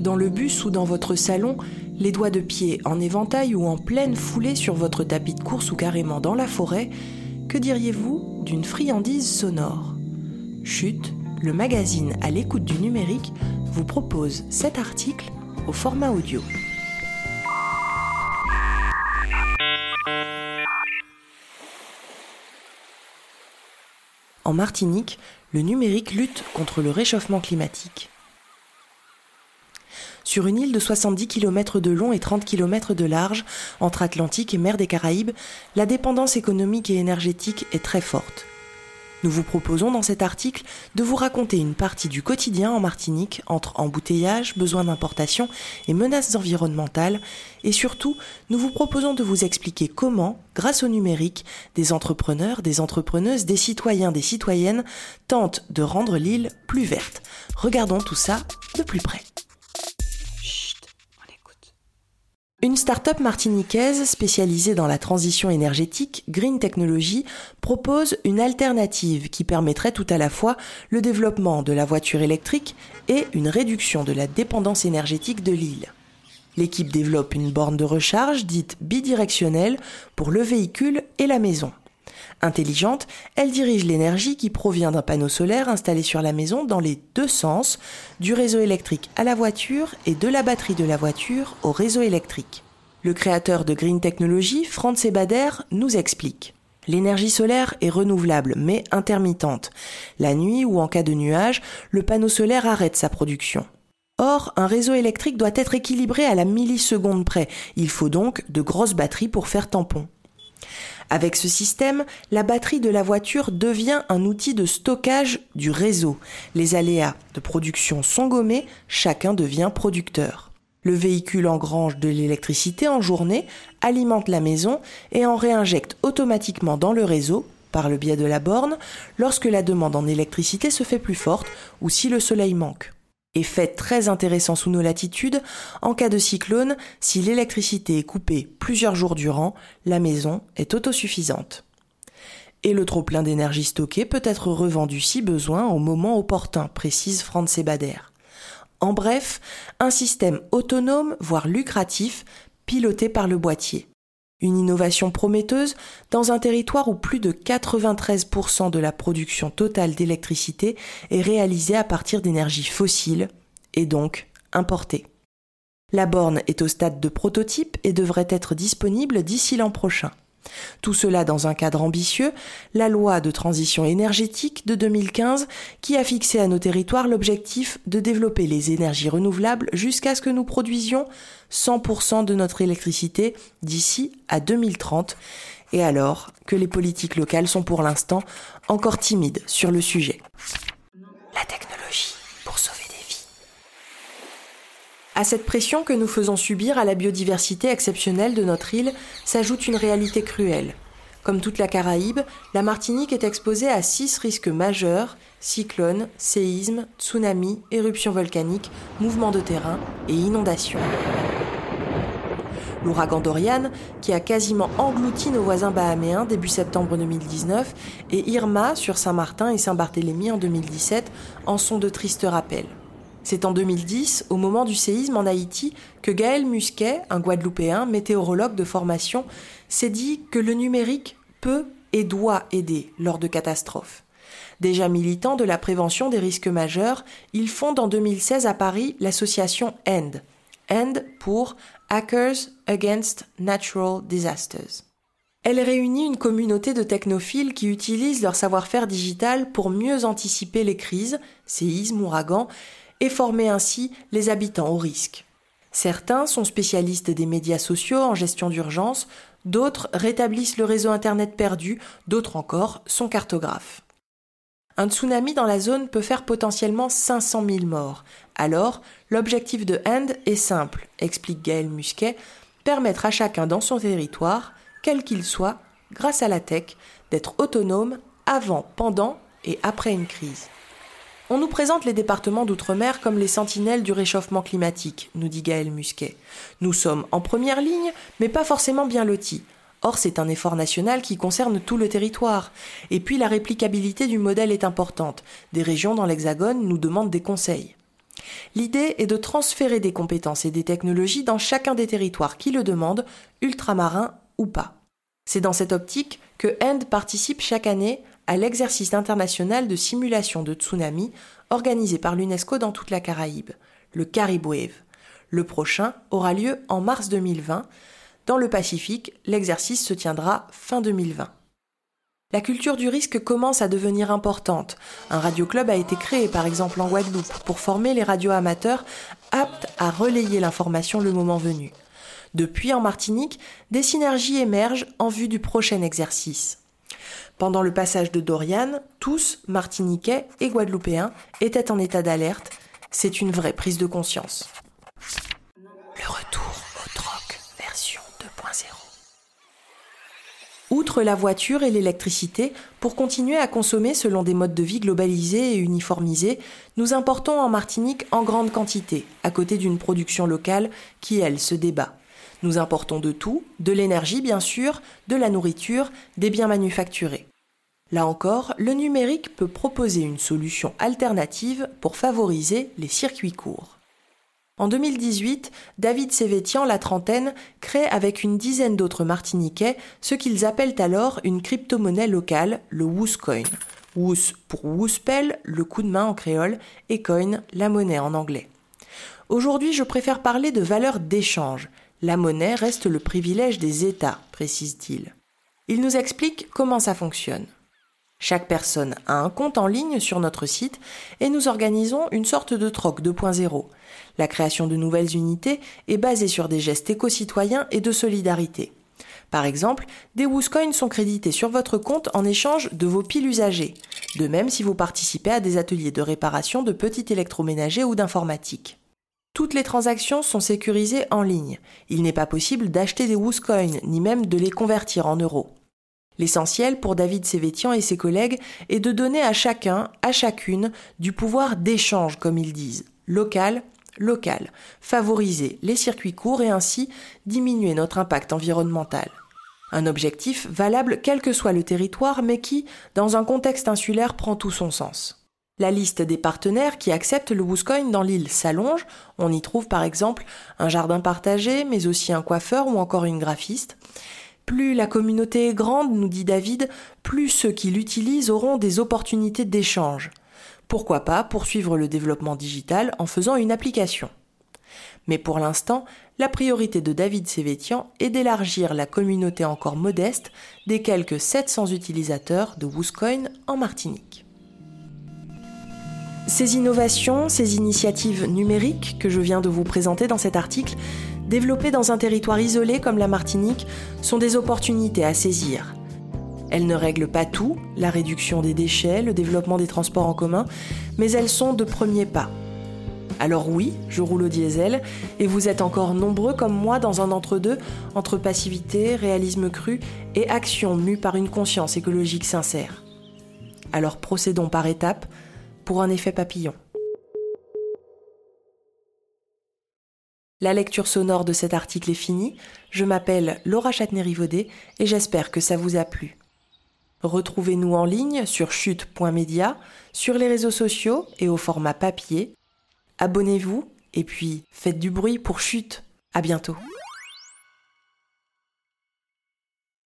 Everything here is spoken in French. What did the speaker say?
dans le bus ou dans votre salon, les doigts de pied en éventail ou en pleine foulée sur votre tapis de course ou carrément dans la forêt, que diriez-vous d'une friandise sonore? Chute, le magazine à l'écoute du numérique vous propose cet article au format audio. En Martinique, le numérique lutte contre le réchauffement climatique. Sur une île de 70 km de long et 30 km de large, entre Atlantique et mer des Caraïbes, la dépendance économique et énergétique est très forte. Nous vous proposons dans cet article de vous raconter une partie du quotidien en Martinique entre embouteillage, besoins d'importation et menaces environnementales et surtout nous vous proposons de vous expliquer comment, grâce au numérique, des entrepreneurs, des entrepreneuses, des citoyens, des citoyennes tentent de rendre l'île plus verte. Regardons tout ça de plus près. Une start-up martiniquaise spécialisée dans la transition énergétique, Green Technology, propose une alternative qui permettrait tout à la fois le développement de la voiture électrique et une réduction de la dépendance énergétique de l'île. L'équipe développe une borne de recharge dite bidirectionnelle pour le véhicule et la maison. Intelligente, elle dirige l'énergie qui provient d'un panneau solaire installé sur la maison dans les deux sens, du réseau électrique à la voiture et de la batterie de la voiture au réseau électrique. Le créateur de Green Technology, Franz Ebader, nous explique. L'énergie solaire est renouvelable mais intermittente. La nuit ou en cas de nuage, le panneau solaire arrête sa production. Or, un réseau électrique doit être équilibré à la milliseconde près. Il faut donc de grosses batteries pour faire tampon. Avec ce système, la batterie de la voiture devient un outil de stockage du réseau. Les aléas de production sont gommés, chacun devient producteur. Le véhicule engrange de l'électricité en journée, alimente la maison et en réinjecte automatiquement dans le réseau par le biais de la borne lorsque la demande en électricité se fait plus forte ou si le soleil manque. Effet très intéressant sous nos latitudes, en cas de cyclone, si l'électricité est coupée plusieurs jours durant, la maison est autosuffisante. Et le trop-plein d'énergie stockée peut être revendu si besoin au moment opportun, précise Franz Bader. En bref, un système autonome, voire lucratif, piloté par le boîtier. Une innovation prometteuse dans un territoire où plus de 93% de la production totale d'électricité est réalisée à partir d'énergie fossile et donc importée. La borne est au stade de prototype et devrait être disponible d'ici l'an prochain. Tout cela dans un cadre ambitieux, la loi de transition énergétique de 2015 qui a fixé à nos territoires l'objectif de développer les énergies renouvelables jusqu'à ce que nous produisions 100% de notre électricité d'ici à 2030, et alors que les politiques locales sont pour l'instant encore timides sur le sujet. À cette pression que nous faisons subir à la biodiversité exceptionnelle de notre île s'ajoute une réalité cruelle. Comme toute la Caraïbe, la Martinique est exposée à six risques majeurs cyclones, séismes, tsunamis, éruptions volcaniques, mouvements de terrain et inondations. L'ouragan Dorian, qui a quasiment englouti nos voisins bahaméens début septembre 2019, et Irma sur Saint-Martin et Saint-Barthélemy en 2017 en sont de tristes rappels. C'est en 2010, au moment du séisme en Haïti, que Gaël Musquet, un Guadeloupéen, météorologue de formation, s'est dit que le numérique peut et doit aider lors de catastrophes. Déjà militant de la prévention des risques majeurs, il fonde en 2016 à Paris l'association END. END pour Hackers Against Natural Disasters. Elle réunit une communauté de technophiles qui utilisent leur savoir-faire digital pour mieux anticiper les crises, séismes, ouragans, et former ainsi les habitants au risque. Certains sont spécialistes des médias sociaux en gestion d'urgence, d'autres rétablissent le réseau Internet perdu, d'autres encore sont cartographes. Un tsunami dans la zone peut faire potentiellement 500 000 morts. Alors, l'objectif de End est simple, explique Gaël Musquet, permettre à chacun dans son territoire, quel qu'il soit, grâce à la tech, d'être autonome avant, pendant et après une crise. On nous présente les départements d'outre-mer comme les sentinelles du réchauffement climatique, nous dit Gaël Musquet. Nous sommes en première ligne, mais pas forcément bien lotis. Or, c'est un effort national qui concerne tout le territoire. Et puis, la réplicabilité du modèle est importante. Des régions dans l'Hexagone nous demandent des conseils. L'idée est de transférer des compétences et des technologies dans chacun des territoires qui le demandent, ultramarins ou pas. C'est dans cette optique que END participe chaque année à l'exercice international de simulation de tsunami organisé par l'UNESCO dans toute la Caraïbe, le Caribwave. Le prochain aura lieu en mars 2020. Dans le Pacifique, l'exercice se tiendra fin 2020. La culture du risque commence à devenir importante. Un radioclub a été créé par exemple en Guadeloupe pour former les radioamateurs aptes à relayer l'information le moment venu. Depuis en Martinique, des synergies émergent en vue du prochain exercice. Pendant le passage de Dorian, tous, Martiniquais et Guadeloupéens, étaient en état d'alerte. C'est une vraie prise de conscience. Le retour au troc version 2.0. Outre la voiture et l'électricité, pour continuer à consommer selon des modes de vie globalisés et uniformisés, nous importons en Martinique en grande quantité, à côté d'une production locale qui, elle, se débat. Nous importons de tout, de l'énergie bien sûr, de la nourriture, des biens manufacturés. Là encore, le numérique peut proposer une solution alternative pour favoriser les circuits courts. En 2018, David Sévétian, la trentaine, crée avec une dizaine d'autres Martiniquais ce qu'ils appellent alors une crypto-monnaie locale, le Wooscoin. Woos pour Woospel, le coup de main en créole, et coin, la monnaie en anglais. Aujourd'hui, je préfère parler de valeur d'échange, la monnaie reste le privilège des États, précise-t-il. Il nous explique comment ça fonctionne. Chaque personne a un compte en ligne sur notre site et nous organisons une sorte de troc 2.0. La création de nouvelles unités est basée sur des gestes éco-citoyens et de solidarité. Par exemple, des Wooscoins sont crédités sur votre compte en échange de vos piles usagées. De même si vous participez à des ateliers de réparation de petits électroménagers ou d'informatique. Toutes les transactions sont sécurisées en ligne. Il n'est pas possible d'acheter des Wooscoins, ni même de les convertir en euros. L'essentiel pour David Sévétian et ses collègues est de donner à chacun, à chacune, du pouvoir d'échange, comme ils disent, local, local, favoriser les circuits courts et ainsi diminuer notre impact environnemental. Un objectif valable quel que soit le territoire, mais qui, dans un contexte insulaire, prend tout son sens. La liste des partenaires qui acceptent le Wooscoin dans l'île s'allonge. On y trouve par exemple un jardin partagé, mais aussi un coiffeur ou encore une graphiste. Plus la communauté est grande, nous dit David, plus ceux qui l'utilisent auront des opportunités d'échange. Pourquoi pas poursuivre le développement digital en faisant une application Mais pour l'instant, la priorité de David Sévétian est d'élargir la communauté encore modeste des quelques 700 utilisateurs de Wooscoin en Martinique. Ces innovations, ces initiatives numériques que je viens de vous présenter dans cet article, développées dans un territoire isolé comme la Martinique, sont des opportunités à saisir. Elles ne règlent pas tout, la réduction des déchets, le développement des transports en commun, mais elles sont de premiers pas. Alors oui, je roule au diesel, et vous êtes encore nombreux comme moi dans un entre-deux, entre passivité, réalisme cru et action mue par une conscience écologique sincère. Alors procédons par étapes, pour un effet papillon. La lecture sonore de cet article est finie. Je m'appelle Laura Châtenay-Rivaudet et j'espère que ça vous a plu. Retrouvez-nous en ligne sur chute.media, sur les réseaux sociaux et au format papier. Abonnez-vous et puis faites du bruit pour chute. À bientôt.